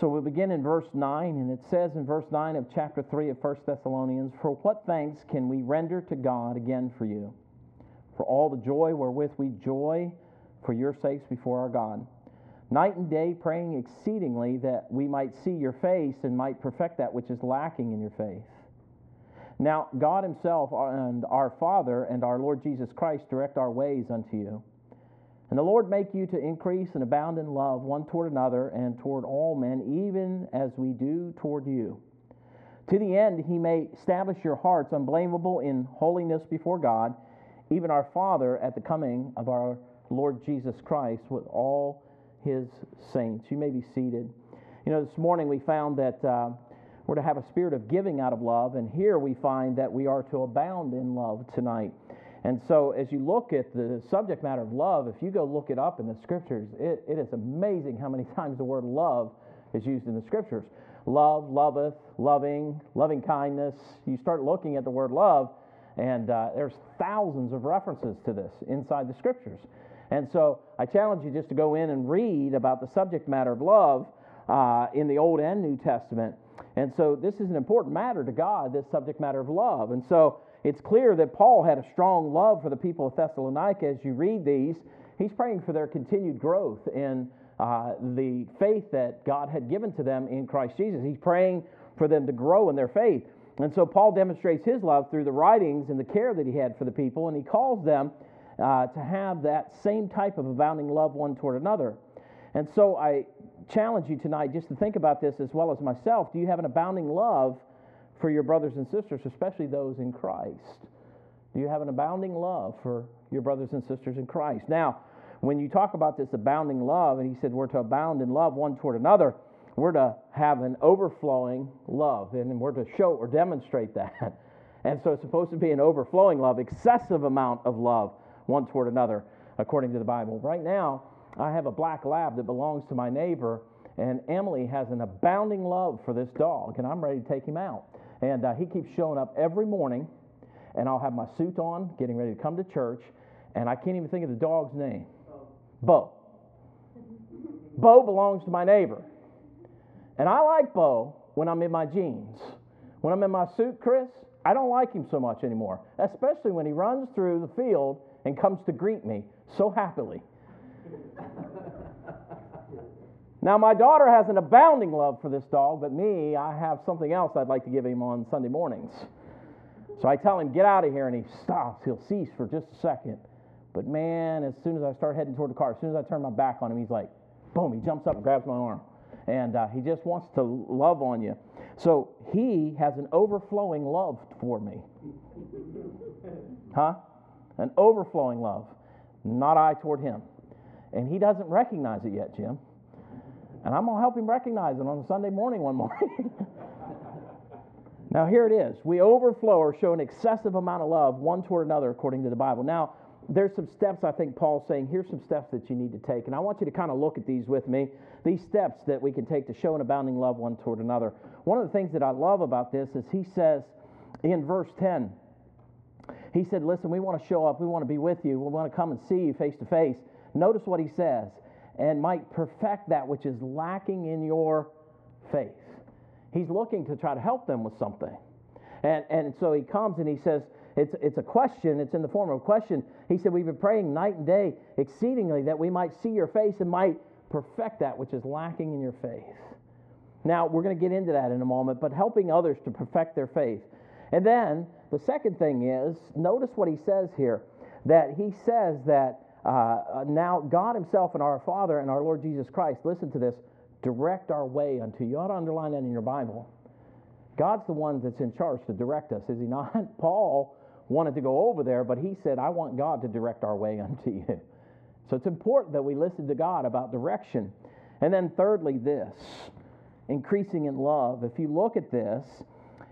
So we'll begin in verse 9, and it says in verse 9 of chapter 3 of 1 Thessalonians For what thanks can we render to God again for you? For all the joy wherewith we joy for your sakes before our God. Night and day praying exceedingly that we might see your face and might perfect that which is lacking in your faith. Now, God Himself and our Father and our Lord Jesus Christ direct our ways unto you. And the Lord make you to increase and abound in love one toward another and toward all men, even as we do toward you. To the end, he may establish your hearts unblameable in holiness before God, even our Father, at the coming of our Lord Jesus Christ with all his saints. You may be seated. You know, this morning we found that uh, we're to have a spirit of giving out of love, and here we find that we are to abound in love tonight. And so, as you look at the subject matter of love, if you go look it up in the scriptures, it, it is amazing how many times the word love is used in the scriptures. Love, loveth, loving, loving kindness. You start looking at the word love, and uh, there's thousands of references to this inside the scriptures. And so, I challenge you just to go in and read about the subject matter of love uh, in the Old and New Testament. And so, this is an important matter to God, this subject matter of love. And so, it's clear that Paul had a strong love for the people of Thessalonica. As you read these, he's praying for their continued growth in uh, the faith that God had given to them in Christ Jesus. He's praying for them to grow in their faith. And so Paul demonstrates his love through the writings and the care that he had for the people, and he calls them uh, to have that same type of abounding love one toward another. And so I challenge you tonight just to think about this as well as myself. Do you have an abounding love for your brothers and sisters, especially those in Christ? Do you have an abounding love for your brothers and sisters in Christ? Now, when you talk about this abounding love, and he said we're to abound in love one toward another, we're to have an overflowing love, and we're to show or demonstrate that. And so it's supposed to be an overflowing love, excessive amount of love one toward another, according to the Bible. Right now, I have a black lab that belongs to my neighbor, and Emily has an abounding love for this dog, and I'm ready to take him out. And uh, he keeps showing up every morning, and I'll have my suit on, getting ready to come to church, and I can't even think of the dog's name. Bo. Bo belongs to my neighbor. And I like Bo when I'm in my jeans. When I'm in my suit, Chris, I don't like him so much anymore, especially when he runs through the field and comes to greet me so happily. Now, my daughter has an abounding love for this dog, but me, I have something else I'd like to give him on Sunday mornings. So I tell him, get out of here, and he stops. He'll cease for just a second. But man, as soon as I start heading toward the car, as soon as I turn my back on him, he's like, boom, he jumps up and grabs my arm. And uh, he just wants to love on you. So he has an overflowing love for me. Huh? An overflowing love. Not I toward him. And he doesn't recognize it yet, Jim. And I'm going to help him recognize it on Sunday morning one morning. now, here it is. We overflow or show an excessive amount of love one toward another according to the Bible. Now, there's some steps I think Paul's saying. Here's some steps that you need to take. And I want you to kind of look at these with me. These steps that we can take to show an abounding love one toward another. One of the things that I love about this is he says in verse 10, he said, Listen, we want to show up. We want to be with you. We want to come and see you face to face. Notice what he says and might perfect that which is lacking in your faith. He's looking to try to help them with something. And, and so he comes and he says, it's, it's a question, it's in the form of a question. He said, We've been praying night and day exceedingly that we might see your face and might perfect that which is lacking in your faith. Now, we're going to get into that in a moment, but helping others to perfect their faith. And then the second thing is, notice what he says here that he says that uh, now God Himself and our Father and our Lord Jesus Christ, listen to this, direct our way unto you. You ought to underline that in your Bible. God's the one that's in charge to direct us, is He not? Paul wanted to go over there, but he said, I want God to direct our way unto you. So it's important that we listen to God about direction. And then, thirdly, this increasing in love. If you look at this,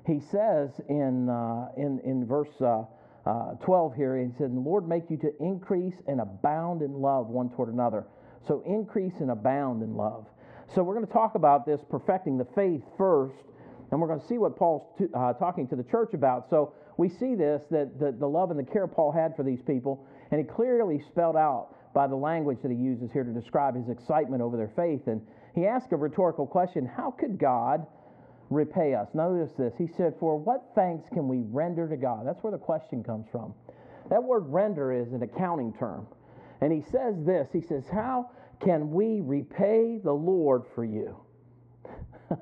he says in, uh, in, in verse uh, uh, 12 here, he said, Lord, make you to increase and abound in love one toward another. So increase and abound in love. So we're going to talk about this perfecting the faith first, and we're going to see what Paul's uh, talking to the church about. So we see this that the, the love and the care Paul had for these people, and he clearly spelled out by the language that he uses here to describe his excitement over their faith. And, he asked a rhetorical question How could God repay us? Notice this. He said, For what thanks can we render to God? That's where the question comes from. That word render is an accounting term. And he says this He says, How can we repay the Lord for you?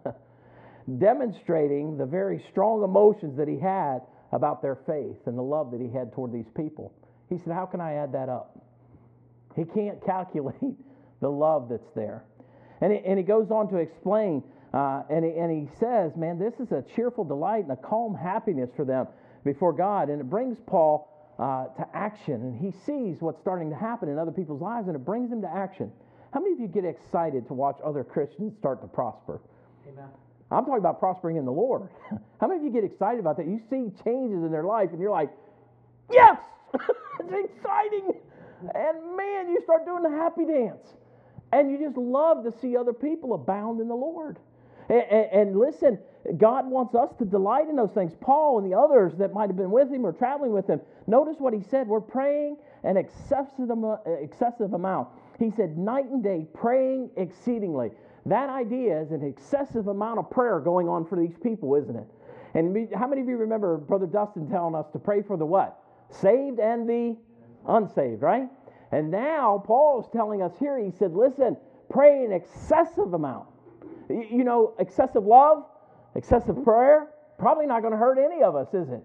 Demonstrating the very strong emotions that he had about their faith and the love that he had toward these people. He said, How can I add that up? He can't calculate the love that's there. And he, and he goes on to explain, uh, and, he, and he says, Man, this is a cheerful delight and a calm happiness for them before God. And it brings Paul uh, to action, and he sees what's starting to happen in other people's lives, and it brings him to action. How many of you get excited to watch other Christians start to prosper? Amen. I'm talking about prospering in the Lord. How many of you get excited about that? You see changes in their life, and you're like, yes, it's exciting. And man, you start doing the happy dance. And you just love to see other people abound in the Lord. And, and, listen, God wants us to delight in those things. Paul and the others that might have been with him or traveling with him, notice what he said. We're praying an excessive, excessive amount. He said, night and day, praying exceedingly. That idea is an excessive amount of prayer going on for these people, isn't it? And how many of you remember Brother Dustin telling us to pray for the what? Saved and the unsaved, right? And now Paul is telling us here, he said, listen, pray an excessive amount. You know, excessive love, excessive prayer, probably not going to hurt any of us, is it?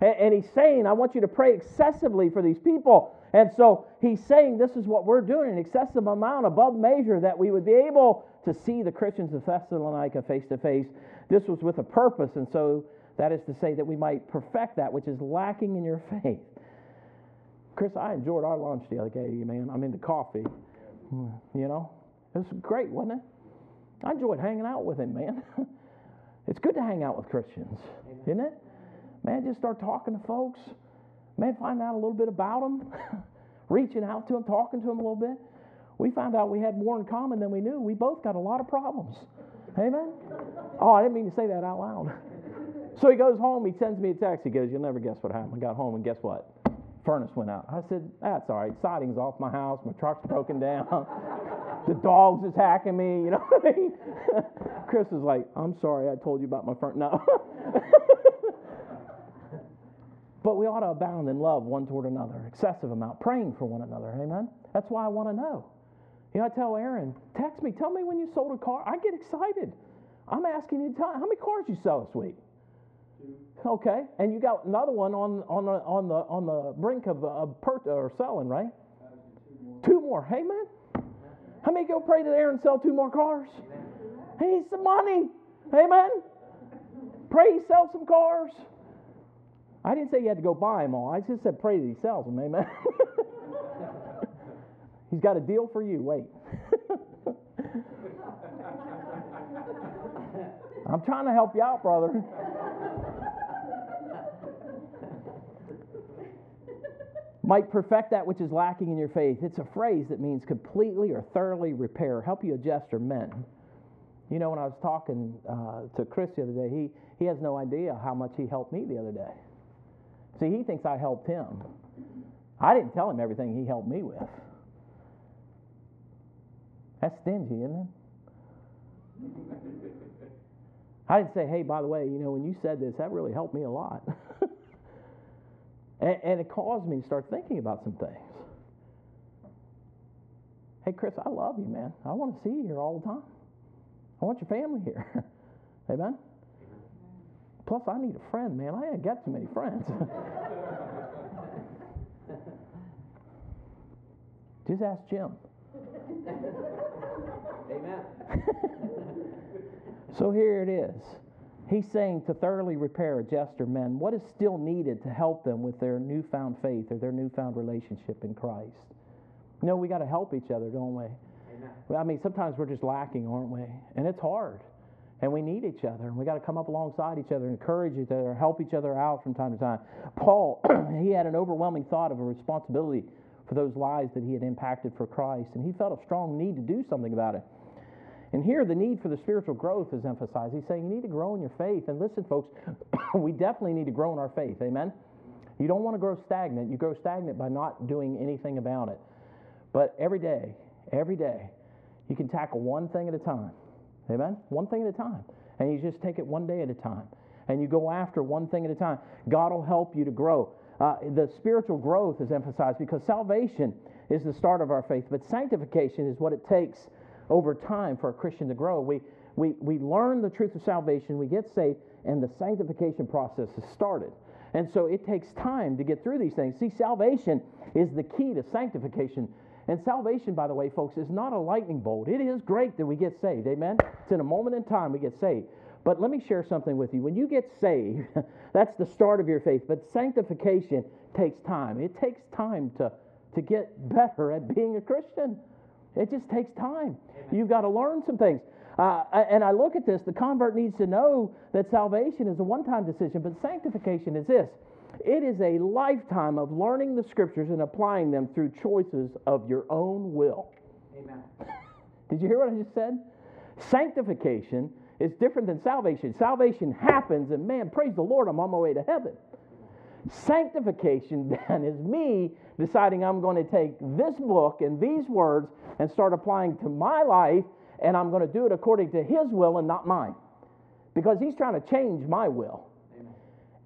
And he's saying, I want you to pray excessively for these people. And so he's saying this is what we're doing, an excessive amount above measure that we would be able to see the Christians of Thessalonica face to face. This was with a purpose, and so that is to say that we might perfect that which is lacking in your faith. Chris, I enjoyed our lunch the other day, man. I'm into coffee. You know, it was great, wasn't it? I enjoyed hanging out with him, man. it's good to hang out with Christians, isn't it? Man, just start talking to folks. Man, find out a little bit about them, reaching out to them, talking to them a little bit. We found out we had more in common than we knew. We both got a lot of problems. Amen? Oh, I didn't mean to say that out loud. So he goes home, he sends me a text. He goes, You'll never guess what happened. I got home, and guess what? furnace went out. I said, That's all right. Siding's off my house. My truck's broken down. The dog's attacking me. You know what I mean? Chris is like, I'm sorry. I told you about my furnace. No. but we ought to abound in love one toward another, excessive amount, praying for one another. Amen? That's why I want to know. You know, I tell Aaron, text me, tell me when you sold a car. I get excited. I'm asking you to tell how many cars you sell this week. Okay, and you got another one on on the on the on the brink of, of per, or selling, right? Two more. Hey man, how many go pray to Aaron sell two more cars? He needs some money. Amen. Pray he sells some cars. I didn't say you had to go buy them all. I just said pray that he sells them. Amen. He's got a deal for you. Wait. I'm trying to help you out, brother. Might perfect that which is lacking in your faith. It's a phrase that means completely or thoroughly repair, help you adjust or mend. You know, when I was talking uh, to Chris the other day, he, he has no idea how much he helped me the other day. See, he thinks I helped him. I didn't tell him everything he helped me with. That's stingy, isn't it? I didn't say, hey, by the way, you know, when you said this, that really helped me a lot. And, and it caused me to start thinking about some things. Hey, Chris, I love you, man. I want to see you here all the time. I want your family here. Amen? Plus, I need a friend, man. I ain't got too many friends. Just ask Jim. Amen. so here it is. He's saying to thoroughly repair, adjust, or mend what is still needed to help them with their newfound faith or their newfound relationship in Christ. You know, we got to help each other, don't we? Amen. I mean, sometimes we're just lacking, aren't we? And it's hard. And we need each other. And we got to come up alongside each other, encourage each other, help each other out from time to time. Paul, he had an overwhelming thought of a responsibility for those lives that he had impacted for Christ. And he felt a strong need to do something about it. And here, the need for the spiritual growth is emphasized. He's saying you need to grow in your faith. And listen, folks, we definitely need to grow in our faith. Amen? You don't want to grow stagnant. You grow stagnant by not doing anything about it. But every day, every day, You can tackle one thing at a time. Amen? One thing at a time. And you just take it one day at a time. And you go after one thing at a time. God will help you to grow. Uh, the spiritual growth is emphasized because salvation is the start of our faith, but sanctification is what it takes over time for a Christian to grow. We, we, we learn the truth of salvation, we get saved, and the sanctification process is started. And so it takes time to get through these things. See, salvation is the key to sanctification. And salvation, by the way, folks, is not a lightning bolt. It is great that we get saved. Amen? It's in a moment in time we get saved. But let me share something with you. When you get saved, that's the start of your faith. But sanctification takes time. It takes time to, to get better at being a Christian. It just takes time. Amen. You've got to learn some things. Uh, and I look at this, the convert needs to know that salvation is a one time decision, but sanctification is this it is a lifetime of learning the scriptures and applying them through choices of your own will. Amen. Did you hear what I just said? Sanctification is different than salvation. Salvation happens, and man, praise the Lord, I'm on my way to heaven. Sanctification then is me deciding I'm going to take this book and these words and start applying to my life, and I'm going to do it according to His will and not mine. Because He's trying to change my will.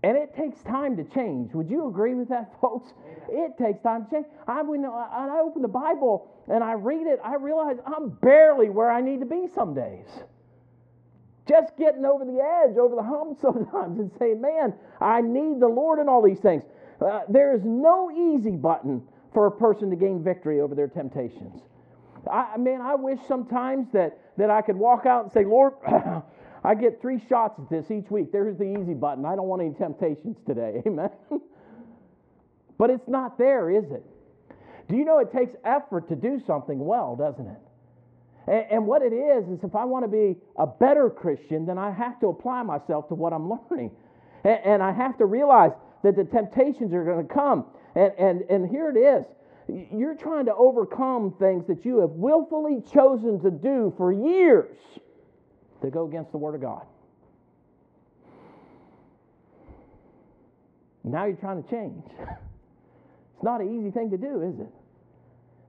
And it takes time to change. Would you agree with that, folks? Amen. It takes time to change. I, when I open the Bible and I read it, I realize I'm barely where I need to be some days. Just getting over the edge, over the hump sometimes, and saying, man, I need the Lord in all these things. Uh, there is no easy button for a person to gain victory over their temptations. I, mean, I wish sometimes that, that I could walk out and say, Lord, I get three shots at this each week. There's the easy button. I don't want any temptations today. Amen. but it's not there, is it? Do you know it takes effort to do something well, doesn't it? And, and what it is, is if I want to be a better Christian, then I have to apply myself to what I'm learning. And, and I have to realize that the temptations are going to come. And, and, and here it is you're trying to overcome things that you have willfully chosen to do for years to go against the Word of God. Now you're trying to change. It's not an easy thing to do, is it?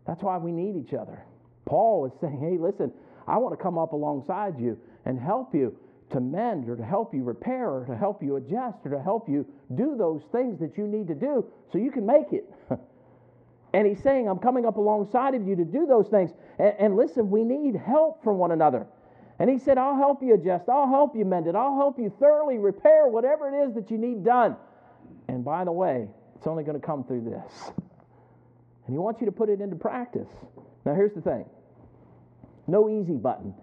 That's why we need each other. Paul is saying, hey, listen, I want to come up alongside you and help you to mend or to help you repair or to help you adjust or to help you do those things that you need to do so you can make it. and he's saying, I'm coming up alongside of you to do those things. And, and listen, we need help from one another. And he said, I'll help you adjust. I'll help you mend it. I'll help you thoroughly repair whatever it is that you need done. And by the way, it's only going to come through this. And he wants you to put it into practice. Now, here's the thing no easy button.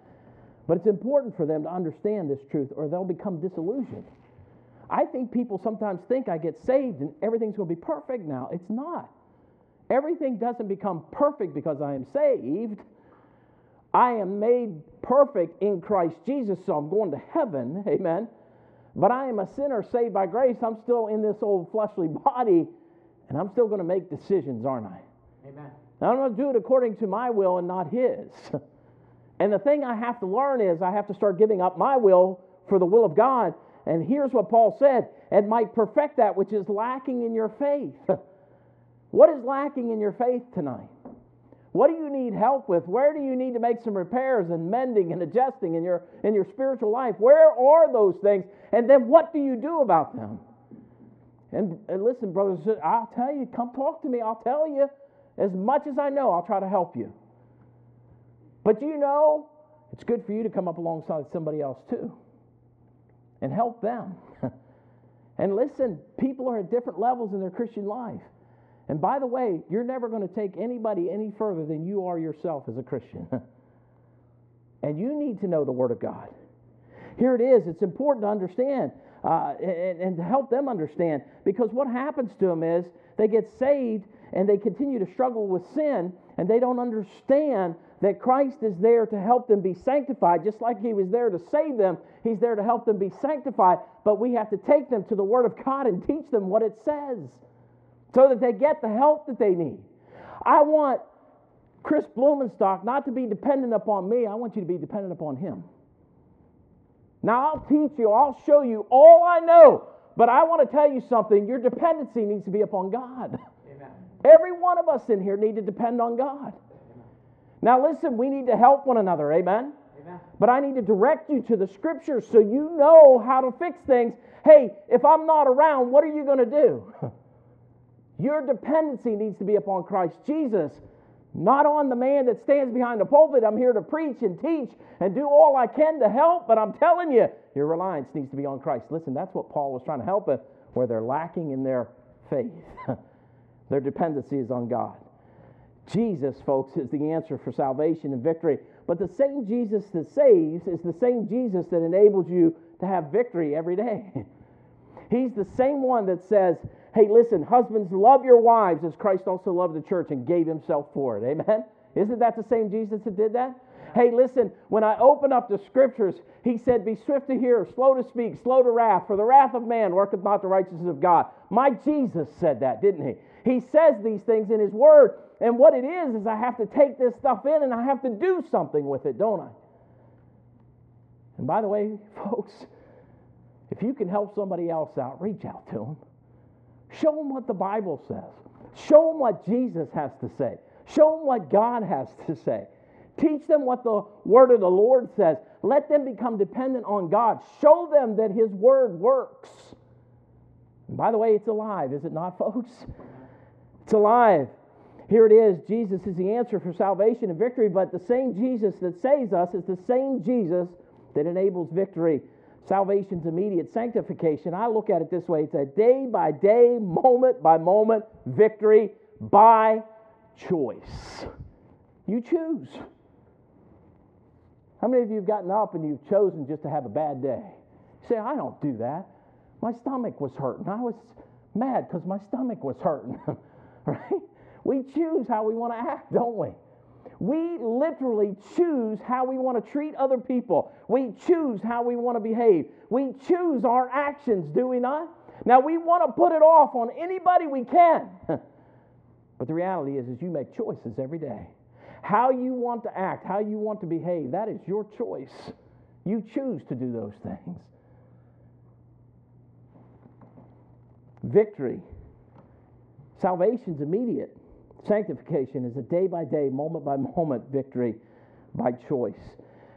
But it's important for them to understand this truth or they'll become disillusioned. I think people sometimes think I get saved and everything's going to be perfect now. It's not. Everything doesn't become perfect because I am saved. I am made perfect in Christ Jesus, so I'm going to heaven. Amen. But I am a sinner saved by grace. I'm still in this old fleshly body, and I'm still going to make decisions, aren't I? Amen. Now, I'm going to do it according to my will and not His. And the thing I have to learn is I have to start giving up my will for the will of God. And here's what Paul said and might perfect that which is lacking in your faith. what is lacking in your faith tonight? What do you need help with? Where do you need to make some repairs and mending and adjusting in your, in your spiritual life? Where are those things? And then what do you do about them? And, and listen, brothers, I'll tell you, come talk to me. I'll tell you. As much as I know, I'll try to help you. But you know, it's good for you to come up alongside somebody else too and help them. and listen, people are at different levels in their Christian life. And by the way, you're never going to take anybody any further than you are yourself as a Christian. and you need to know the Word of God. Here it is. It's important to understand uh, and, and to help them understand because what happens to them is they get saved and they continue to struggle with sin and they don't understand that Christ is there to help them be sanctified, just like He was there to save them, He's there to help them be sanctified. But we have to take them to the Word of God and teach them what it says so that they get the help that they need. I want Chris Blumenstock not to be dependent upon me, I want you to be dependent upon him. Now, I'll teach you, I'll show you all I know, but I want to tell you something. Your dependency needs to be upon God. Amen. Every one of us in here need to depend on God. Now, listen, we need to help one another. Amen? Amen. But I need to direct you to the scriptures so you know how to fix things. Hey, if I'm not around, what are you going to do? Your dependency needs to be upon Christ Jesus, not on the man that stands behind the pulpit. I'm here to preach and teach and do all I can to help, but I'm telling you, your reliance needs to be on Christ. Listen, that's what Paul was trying to help with, where they're lacking in their faith. their dependency is on God. Jesus, folks, is the answer for salvation and victory. But the same Jesus that saves is the same Jesus that enables you to have victory every day. He's the same one that says, hey, listen, husbands, love your wives as Christ also loved the church and gave himself for it. Amen? Isn't that the same Jesus that did that? Hey, listen, when I open up the scriptures, he said, Be swift to hear, slow to speak, slow to wrath, for the wrath of man worketh not the righteousness of God. My Jesus said that, didn't he? He says these things in his word, and what it is, is I have to take this stuff in and I have to do something with it, don't I? And by the way, folks, if you can help somebody else out, reach out to them. Show them what the Bible says. Show them what Jesus has to say. Show them what God has to say. Teach them what the word of the Lord says. Let them become dependent on God. Show them that His word works. And by the way, it's alive, is it not, folks? It's alive. Here it is Jesus is the answer for salvation and victory, but the same Jesus that saves us is the same Jesus that enables victory. Salvation's immediate sanctification. I look at it this way it's a day by day, moment by moment victory by choice. You choose. How many of you have gotten up and you've chosen just to have a bad day? You say, I don't do that. My stomach was hurting. I was mad because my stomach was hurting. right? We choose how we want to act, don't we? We literally choose how we want to treat other people. We choose how we want to behave. We choose our actions, do we not? Now we want to put it off on anybody we can. but the reality is is you make choices every day. How you want to act, how you want to behave, that is your choice. You choose to do those things. Victory. Salvation's immediate. Sanctification is a day by day, moment by moment victory by choice.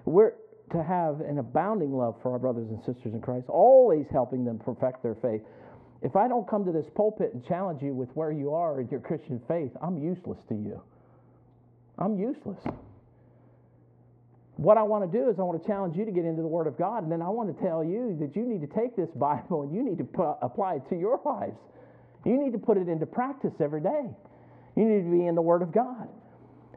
We're to have an abounding love for our brothers and sisters in Christ, always helping them perfect their faith. If I don't come to this pulpit and challenge you with where you are in your Christian faith, I'm useless to you. I'm useless. What I want to do is I want to challenge you to get into the Word of God, and then I want to tell you that you need to take this Bible and you need to apply it to your lives. You need to put it into practice every day. You need to be in the Word of God.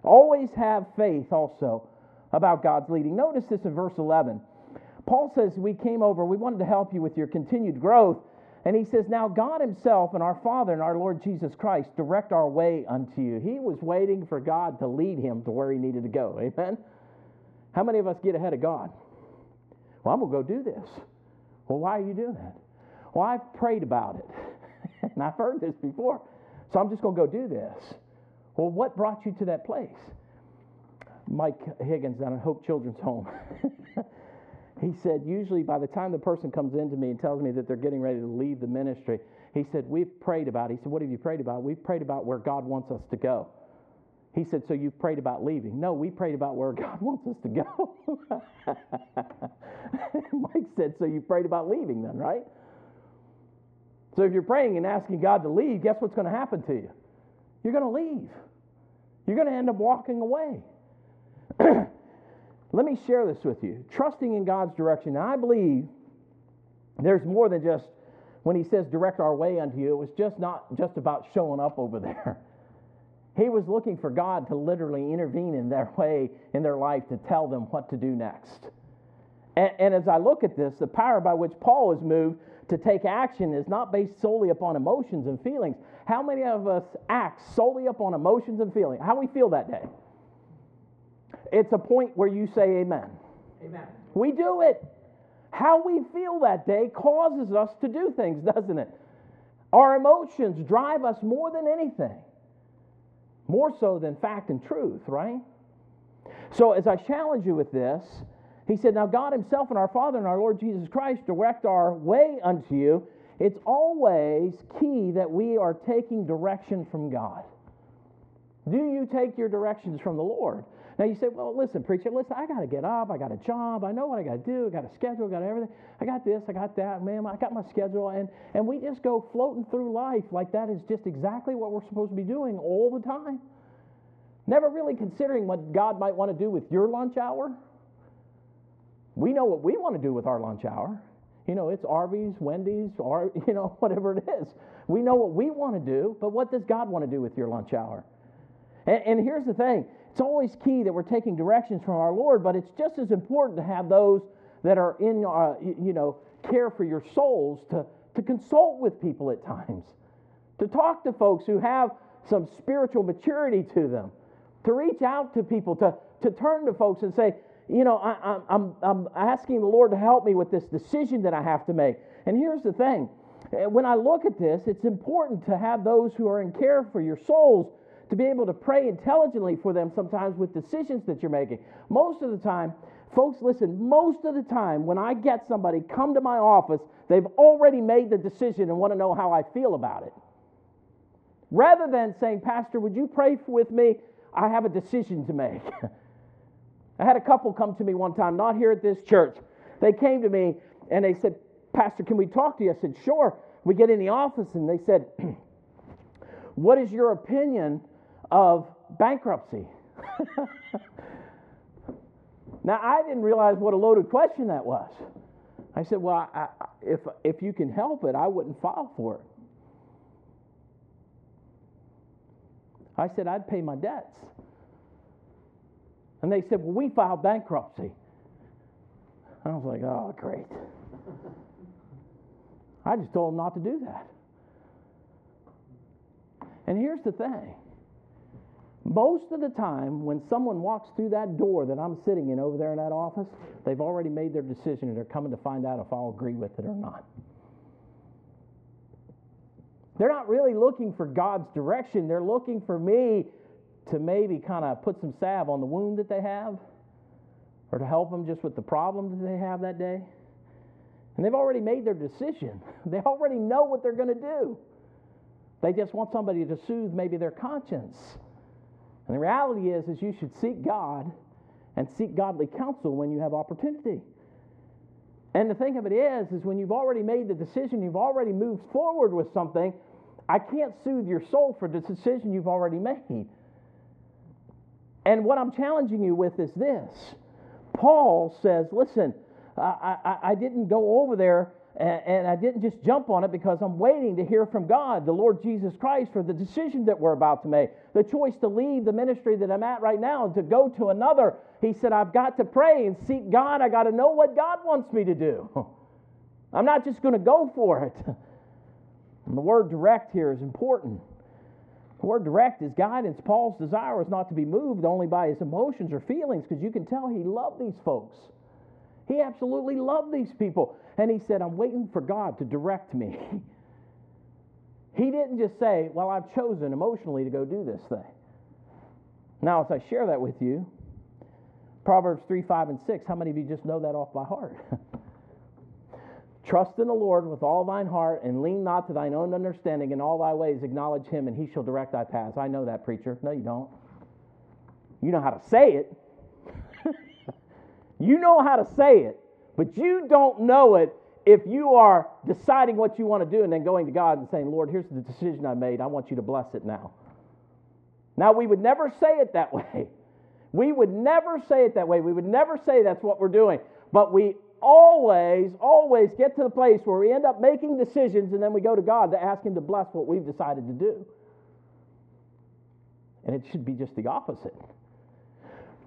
Always have faith also about God's leading. Notice this in verse 11. Paul says, We came over, we wanted to help you with your continued growth. And he says, Now God Himself and our Father and our Lord Jesus Christ direct our way unto you. He was waiting for God to lead him to where he needed to go. Amen? How many of us get ahead of God? Well, I'm going to go do this. Well, why are you doing that? Well, I've prayed about it. and I've heard this before. So I'm just going to go do this. Well, what brought you to that place? Mike Higgins down at Hope Children's Home. he said, usually by the time the person comes into me and tells me that they're getting ready to leave the ministry, he said, We've prayed about it. He said, What have you prayed about? We've prayed about where God wants us to go. He said, So you've prayed about leaving? No, we prayed about where God wants us to go. Mike said, So you prayed about leaving then, right? So if you're praying and asking God to leave, guess what's going to happen to you? You're going to leave. You're going to end up walking away. Let me share this with you. Trusting in God's direction. Now, I believe there's more than just when he says direct our way unto you, it was just not just about showing up over there. He was looking for God to literally intervene in their way, in their life, to tell them what to do next. And, and as I look at this, the power by which Paul is moved to take action is not based solely upon emotions and feelings. How many of us act solely upon emotions and feelings? How we feel that day? It's a point where you say amen. Amen. We do it. How we feel that day causes us to do things, doesn't it? Our emotions drive us more than anything, more so than fact and truth, right? So, as I challenge you with this, he said, Now God Himself and our Father and our Lord Jesus Christ direct our way unto you. It's always key that we are taking direction from God. Do you take your directions from the Lord? Now you say, well, listen, preacher, listen, I got to get up. I got a job. I know what I got to do. I got a schedule. I got everything. I got this. I got that. Man, I got my schedule. And, and we just go floating through life like that is just exactly what we're supposed to be doing all the time. Never really considering what God might want to do with your lunch hour. We know what we want to do with our lunch hour. You know, it's Arby's, Wendy's, or, you know, whatever it is. We know what we want to do, but what does God want to do with your lunch hour? And, and here's the thing it's always key that we're taking directions from our Lord, but it's just as important to have those that are in, uh, you know, care for your souls to, to consult with people at times, to talk to folks who have some spiritual maturity to them, to reach out to people, to, to turn to folks and say, you know, I, I'm, I'm asking the Lord to help me with this decision that I have to make. And here's the thing uh, when I look at this, it's important to have those who are in care for your souls to be able to pray intelligently for them sometimes with decisions that you're making. Most of the time, folks, listen, most of the time when I get somebody come to my office, they've already made the decision and want to know how I feel about it. Rather than saying, Pastor, would you pray with me? I have a decision to make. I had a couple come to me one time, not here at this church. They came to me and they said, Pastor, can we talk to you? I said, Sure. We get in the office and they said, What is your opinion of bankruptcy? now, I didn't realize what a loaded question that was. I said, Well, I, I, if, if you can help it, I wouldn't file for it. I said, I'd pay my debts. And they said, Well, we filed bankruptcy. I was like, Oh, great. I just told them not to do that. And here's the thing most of the time, when someone walks through that door that I'm sitting in over there in that office, they've already made their decision and they're coming to find out if I'll agree with it or not. They're not really looking for God's direction, they're looking for me to maybe kind of put some salve on the wound that they have or to help them just with the problem that they have that day. And they've already made their decision. They already know what they're going to do. They just want somebody to soothe maybe their conscience. And the reality is, is you should seek God and seek godly counsel when you have opportunity. And the thing of it is, is when you've already made the decision, you've already moved forward with something, I can't soothe your soul for the decision you've already made. And what I'm challenging you with is this Paul says, listen, I, I, I didn't go over there and, and, I didn't just jump on it because I'm waiting to hear from God, the Lord Jesus Christ, for the decision that we're about to make, the choice to leave the ministry that I'm at right now and to go to another. He said, I've got to pray and seek God. I got to know what God wants me to do. I'm not just going to go for it. And the word direct here is important. The direct is guidance. Paul's desire was not to be moved only by his emotions or feelings because you can tell he loved these folks. He absolutely loved these people. And he said, I'm waiting for God to direct me. he didn't just say, Well, I've chosen emotionally to go do this thing. Now, as I share that with you, Proverbs 3, 5, and 6, how many of you just know that off by heart? Trust in the Lord with all thine heart and lean not to thine own understanding. In all thy ways acknowledge him, and he shall direct thy paths. I know that, preacher. No, you don't. You know how to say it. You know how to say it, but you don't know it if you are deciding what you want to do and then going to God and saying, Lord, here's the decision I made. I want you to bless it now. Now, we would never say it that way. We would never say it that way. We would never say that's what we're doing. But we always, always get to the place where we end up making decisions and then we go to God to ask Him to bless what we've decided to do. And it should be just the opposite.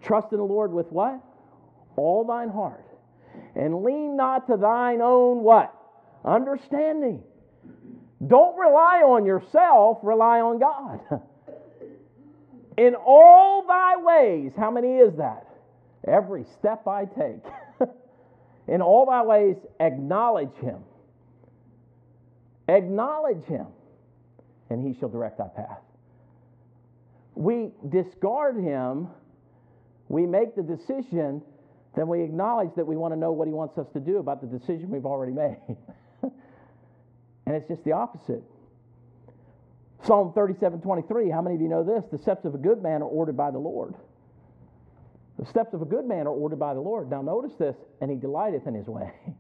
Trust in the Lord with what? all thine heart, and lean not to thine own what? Understanding. Don't rely on yourself, rely on God. In all thy ways, how many is that? Every step I take. In all thy ways, acknowledge him. Acknowledge him, and he shall direct thy path. We discard him, we make the decision then we acknowledge that we want to know what he wants us to do about the decision we've already made. and it's just the opposite. Psalm 37 23, how many of you know this? The steps of a good man are ordered by the Lord. The steps of a good man are ordered by the Lord. Now, notice this, and he delighteth in his way.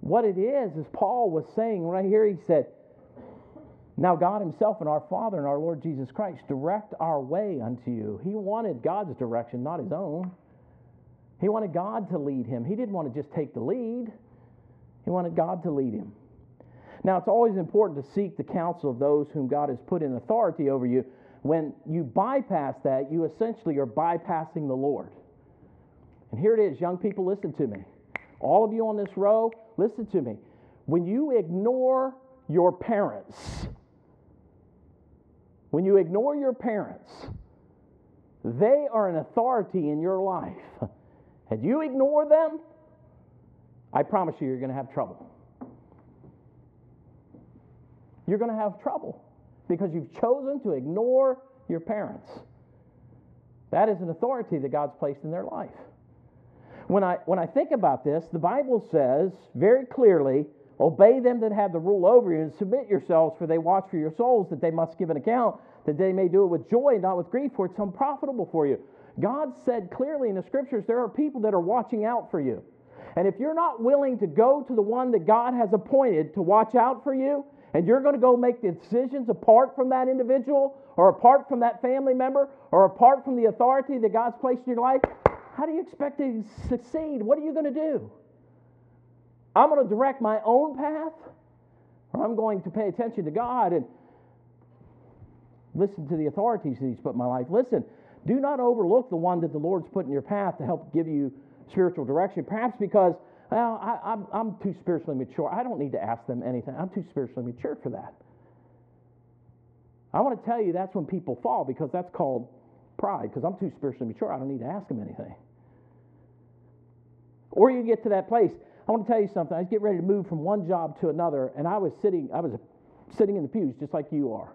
What it is, as Paul was saying right here, he said, Now God Himself and our Father and our Lord Jesus Christ direct our way unto you. He wanted God's direction, not His own. He wanted God to lead him. He didn't want to just take the lead, He wanted God to lead him. Now, it's always important to seek the counsel of those whom God has put in authority over you when you bypass that, you essentially are bypassing the Lord. And here it is, young people, listen to me. All of you on this row, listen to me. When you ignore your parents, when you ignore your parents, they are an authority in your life. And you ignore them, I promise you, you're going to have trouble. You're going to have trouble because you've chosen to ignore your parents. That is an authority that God's placed in their life. When I, when I think about this, the Bible says very clearly obey them that have the rule over you and submit yourselves, for they watch for your souls, that they must give an account, that they may do it with joy not with grief, for it's unprofitable for you. God said clearly in the scriptures there are people that are watching out for you. And if you're not willing to go to the one that God has appointed to watch out for you, and you're going to go make the decisions apart from that individual or apart from that family member or apart from the authority that God's placed in your life, how do you expect to succeed? What are you going to do? I'm going to direct my own path or I'm going to pay attention to God and listen to the authorities that He's put in my life. Listen, do not overlook the one that the Lord's put in your path to help give you spiritual direction, perhaps because well, I, I'm, I'm too spiritually mature. I don't need to ask them anything. I'm too spiritually mature for that. I want to tell you that's when people fall because that's called pride, because I'm too spiritually mature. I don't need to ask them anything. Or you get to that place. I want to tell you something. I was getting ready to move from one job to another, and I was sitting, I was sitting in the pews just like you are.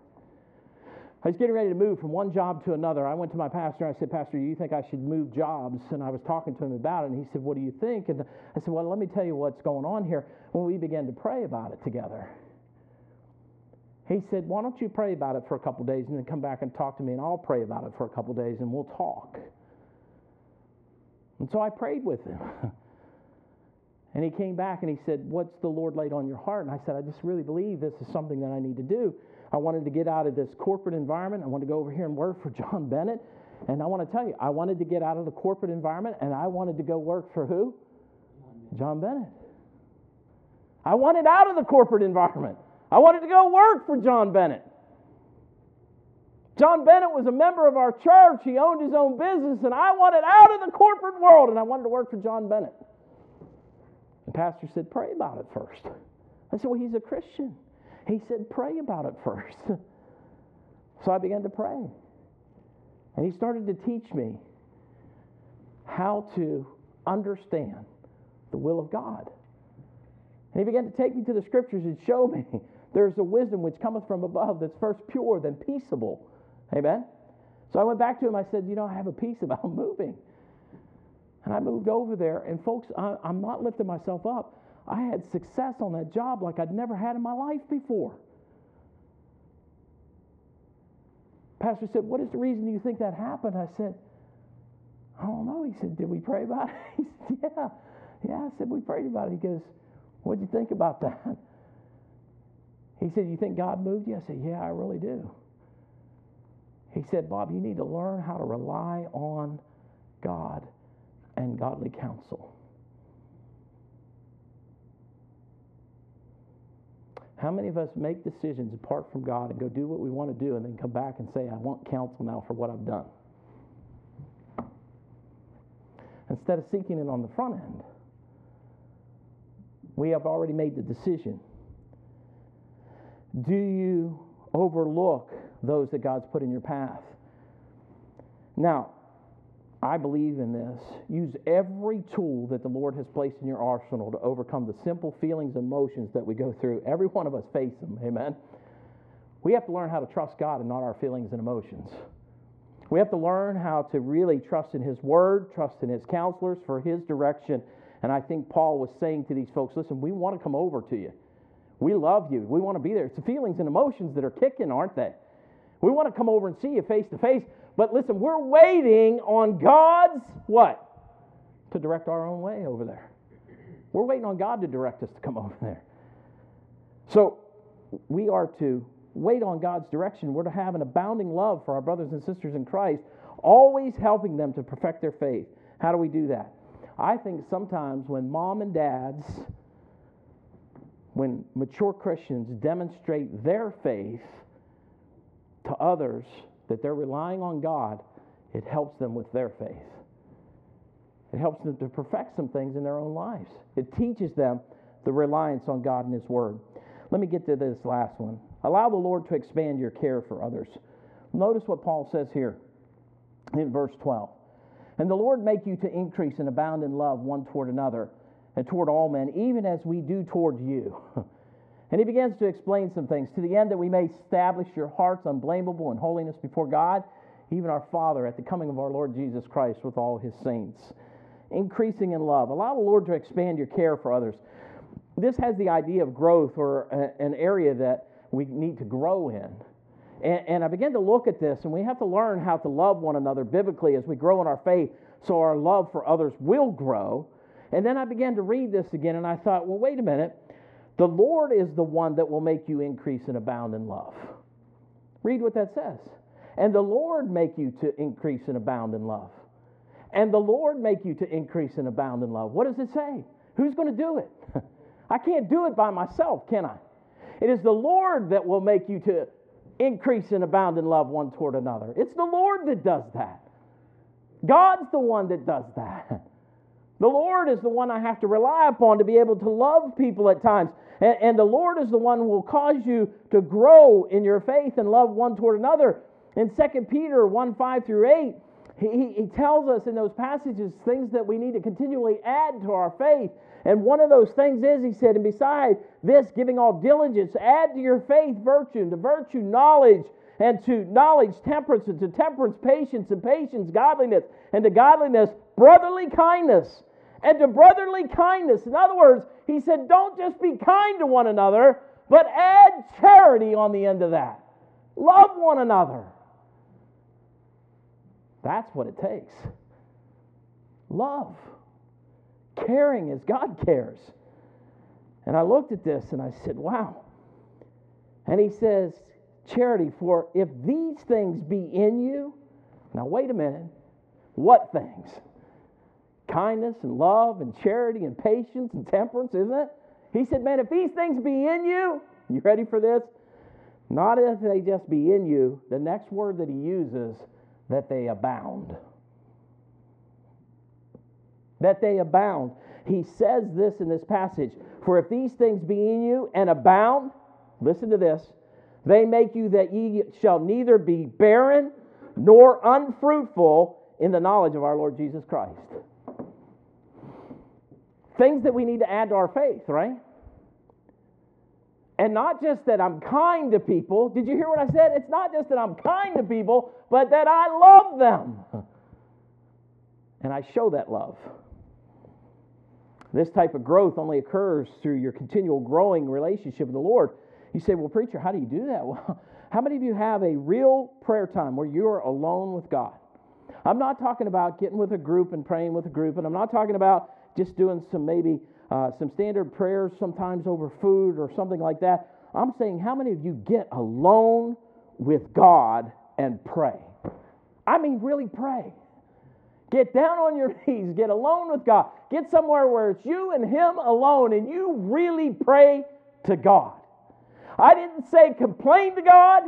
I was getting ready to move from one job to another. I went to my pastor and I said, Pastor, you think I should move jobs? And I was talking to him about it, and he said, What do you think? And I said, Well, let me tell you what's going on here. When we began to pray about it together, he said, Why don't you pray about it for a couple days and then come back and talk to me, and I'll pray about it for a couple days and we'll talk. And so I prayed with him. and he came back and he said, What's the Lord laid on your heart? And I said, I just really believe this is something that I need to do. I wanted to get out of this corporate environment. I wanted to go over here and work for John Bennett. And I want to tell you, I wanted to get out of the corporate environment and I wanted to go work for who? John Bennett. I wanted out of the corporate environment. I wanted to go work for John Bennett. John Bennett was a member of our church. He owned his own business, and I wanted out of the corporate world, and I wanted to work for John Bennett. Pastor said, Pray about it first. I said, Well, he's a Christian. He said, Pray about it first. so I began to pray. And he started to teach me how to understand the will of God. And he began to take me to the scriptures and show me there's a wisdom which cometh from above that's first pure, then peaceable. Amen? So I went back to him. I said, You know, I have a peace about moving. And I moved over there. And folks, I, am not lifting myself up. I had success on that job like I'd never had in my life before. Pastor said, What is the reason you think that happened? I said, I don't know. He said, Did we pray about it? He said, Yeah. Yeah, I said, We prayed about it. He goes, What'd you think about that? He said, You think God moved you? I said, Yeah, I really do. He said, Bob, you need to learn how to rely on God and godly counsel. How many of us make decisions apart from God and go do what we want to do and then come back and say, I want counsel now for what I've done? Instead of seeking it on the front end, we have already made the decision. Do you overlook those that God's put in your path? Now, I believe in this. Use every tool that the Lord has placed in your arsenal to overcome the simple feelings and emotions that we go through. Every one of us face them. Amen. We have to learn how to trust God and not our feelings and emotions. We have to learn how to really trust in His Word, trust in His counselors for His direction. And I think Paul was saying to these folks listen, we want to come over to you. We love you. We want to be there. It's the feelings and emotions that are kicking, aren't they? We want to come over and see you face to face, But listen, we're waiting on God's what? To direct our own way over there. We're waiting on God to direct us to come over there. So we are to wait on God's direction. We're to have an abounding love for our brothers and sisters in Christ, always helping them to perfect their faith. How do we do that? I think sometimes when mom and dads, when mature Christians demonstrate their faith to others, that they're relying on God, it helps them with their faith. It helps them to perfect some things in their own lives. It teaches them the reliance on God and His Word. Let me get to this last one. Allow the Lord to expand your care for others. Notice what Paul says here in verse 12. And the Lord make you to increase and abound in love one toward another and toward all men, even as we do toward you. and he begins to explain some things to the end that we may establish your hearts unblameable in holiness before God, even our Father, at the coming of our Lord Jesus Christ with all his saints. Increasing in love. Allow the Lord to expand your care for others. This has the idea of growth or a, an area that we need to grow in. And, and I began to look at this, and we have to learn how to love one another biblically as we grow in our faith so our love for others will grow. And then I began to read this again, and I thought, well, wait a minute. The Lord is the one that will make you increase and abound in love. Read what that says. And the Lord make you to increase and abound in love. And the Lord make you to increase and abound in love. What does it say? Who's going to do it? I can't do it by myself, can I? It is the Lord that will make you to increase and abound in love one toward another. It's the Lord that does that. God's the one that does that. The Lord is the one I have to rely upon to be able to love people at times. And, and, the Lord is the one who will cause you to grow in your faith and love one toward another. In 2 Peter 1 5 through 8, he, he tells us in those passages things that we need to continually add to our faith. And one of those things is, he said, and beside this, giving all diligence, add to your faith virtue, and to virtue knowledge, and to knowledge temperance, and to temperance patience, and patience godliness, and to godliness brotherly kindness, and to brotherly kindness. In other words, he said, don't just be kind to one another, but add charity on the end of that. Love one another. That's what it takes. Love caring as God cares. And I looked at this and I said, wow. And he says, Charity, for if these things be in you, now wait a minute, what things? Kindness and love and charity and patience and temperance, isn't it? He said, Man, if these things be in you, you ready for this? Not if they just be in you, the next word that he uses, that they abound that they abound. He says this in this passage For if these things be in you and abound, listen to this, they make you that ye shall neither be barren nor unfruitful in the knowledge of our Lord Jesus Christ. Things that we need to add to our faith, right? And not just that I'm kind to people. Did you hear what I said? It's not just that I'm kind to people, but that I love them. And I show that love. This type of growth only occurs through your continual growing relationship with the Lord. You say, Well, preacher, how do you do that? Well, how many of you have a real prayer time where you're alone with God? I'm not talking about getting with a group and praying with a group, and I'm not talking about just doing some maybe uh, some standard prayers sometimes over food or something like that. I'm saying, how many of you get alone with God and pray? I mean, really pray. Get down on your knees, get alone with God, get somewhere where it's you and Him alone, and you really pray to God. I didn't say complain to God.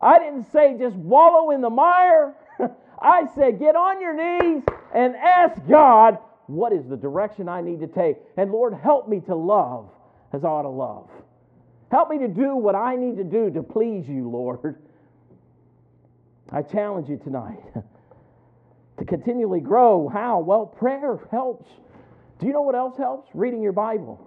I didn't say just wallow in the mire. I said get on your knees and ask God, what is the direction I need to take? And Lord, help me to love as I ought to love. Help me to do what I need to do to please you, Lord. I challenge you tonight. to continually grow. How? Well, prayer helps. Do you know what else helps? Reading your Bible.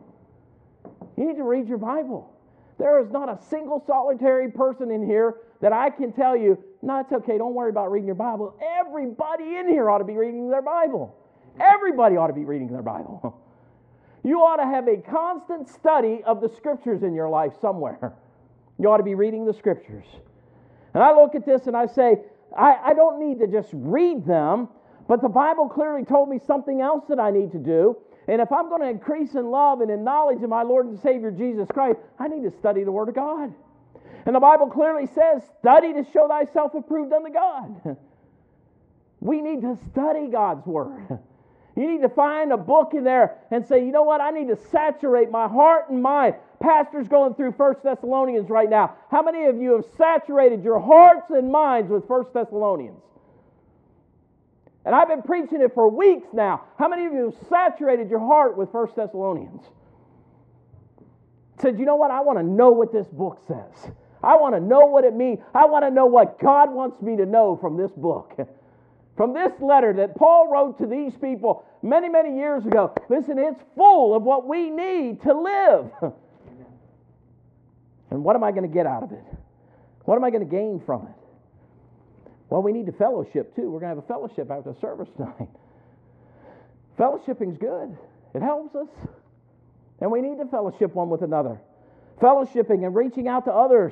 You need to read your Bible. There is not a single solitary person in here that I can tell you, no, it's okay, don't worry about reading your Bible. Everybody in here ought to be reading their Bible. Everybody ought to be reading their Bible. You ought to have a constant study of the scriptures in your life somewhere. You ought to be reading the scriptures. And I look at this and I say, I, I don't need to just read them, but the Bible clearly told me something else that I need to do. And if I'm going to increase in love and in knowledge of my Lord and Savior Jesus Christ, I need to study the Word of God. And the Bible clearly says, study to show thyself approved unto God. We need to study God's Word. You need to find a book in there and say, you know what? I need to saturate my heart and mind. Pastor's going through First Thessalonians right now. How many of you have saturated your hearts and minds with First Thessalonians? And I've been preaching it for weeks now. How many of you have saturated your heart with First Thessalonians? Said, you know what? I want to know what this book says. I want to know what it means. I want to know what God wants me to know from this book. From this letter that Paul wrote to these people many, many years ago. Listen, it's full of what we need to live. And what am I going to get out of it? What am I going to gain from it? Well, we need to fellowship too. We're going to have a fellowship after service tonight. Fellowshipping's good. It helps us. And we need to fellowship one with another. Fellowshipping and reaching out to others.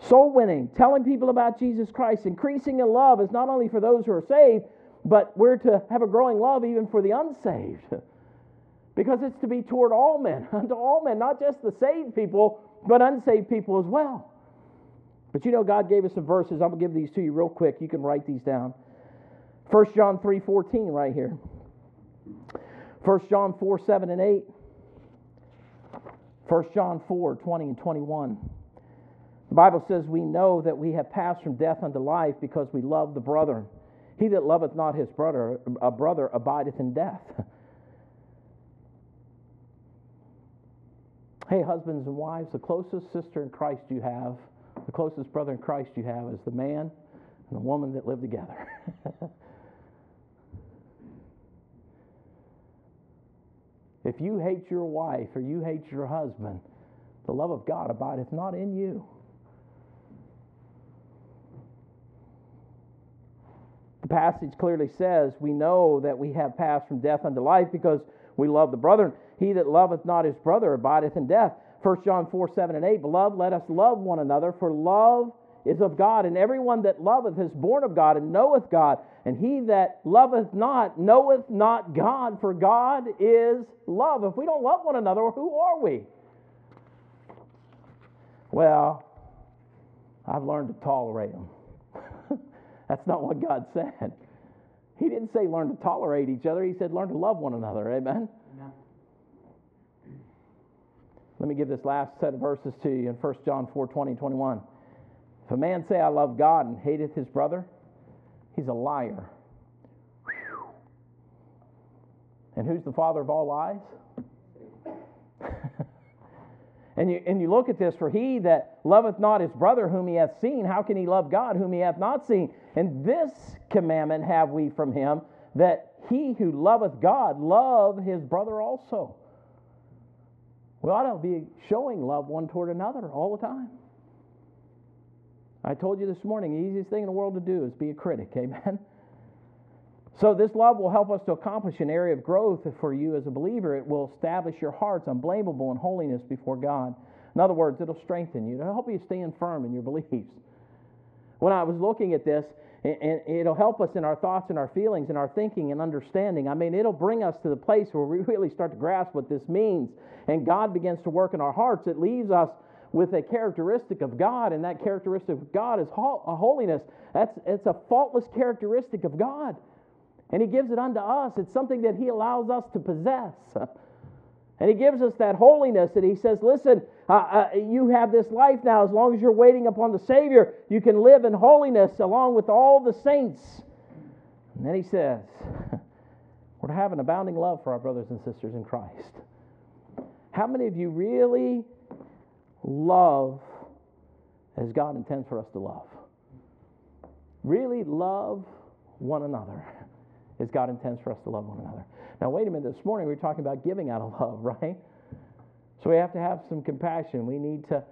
Soul winning, telling people about Jesus Christ, increasing in love is not only for those who are saved, but we're to have a growing love even for the unsaved. because it's to be toward all men, unto all men, not just the saved people, but unsaved people as well. But you know, God gave us some verses. I'm going to give these to you real quick. You can write these down. 1 John 3 14, right here. 1 John 4 7 and 8. 1 John 4 20 and 21. The Bible says, We know that we have passed from death unto life because we love the brother. He that loveth not his brother, a brother abideth in death. hey, husbands and wives, the closest sister in Christ you have the closest brother in Christ you have is the man and the woman that live together. if you hate your wife or you hate your husband, the love of God abideth not in you. The passage clearly says, We know that we have passed from death unto life because we love the brethren. He that loveth not his brother abideth in death. 1 John 4 7 and 8. Beloved, let us love one another, for love is of God, and everyone that loveth is born of God and knoweth God. And he that loveth not knoweth not God, for God is love. If we don't love one another, who are we? Well, I've learned to tolerate them. That's not what God said. He didn't say learn to tolerate each other, He said learn to love one another. Amen? Let me give this last set of verses to you in 1 John 4 20 21. If a man say, I love God and hateth his brother, he's a liar. And who's the father of all lies? and, you, and you look at this, for he that loveth not his brother whom he hath seen, how can he love God whom he hath not seen? And this commandment have we from him, that he who loveth God love his brother also. We ought to be showing love one toward another all the time. I told you this morning, the easiest thing in the world to do is be a critic. Amen. So, this love will help us to accomplish an area of growth for you as a believer. It will establish your hearts unblameable in holiness before God. In other words, it'll strengthen you. It'll help you stand firm in your beliefs. When I was looking at this, and it'll help us in our thoughts and our feelings and our thinking and understanding. I mean, it'll bring us to the place where we really start to grasp what this means. And God begins to work in our hearts. It leaves us with a characteristic of God, and that characteristic of God is holiness. That's, it's a faultless characteristic of God. And He gives it unto us. It's something that He allows us to possess. And He gives us that holiness, and He says, Listen, uh, uh, you have this life now. As long as you're waiting upon the Savior, you can live in holiness along with all the saints. And then He says, We're to have an abounding love for our brothers and sisters in Christ. How many of you really love as God intends for us to love? Really love one another as God intends for us to love one another. Now, wait a minute. This morning we were talking about giving out of love, right? So we have to have some compassion. We need to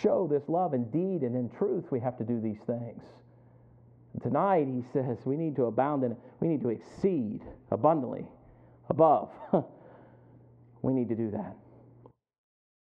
show this love in deed and in truth. We have to do these things. Tonight, he says we need to abound in it. We need to exceed abundantly above. we need to do that.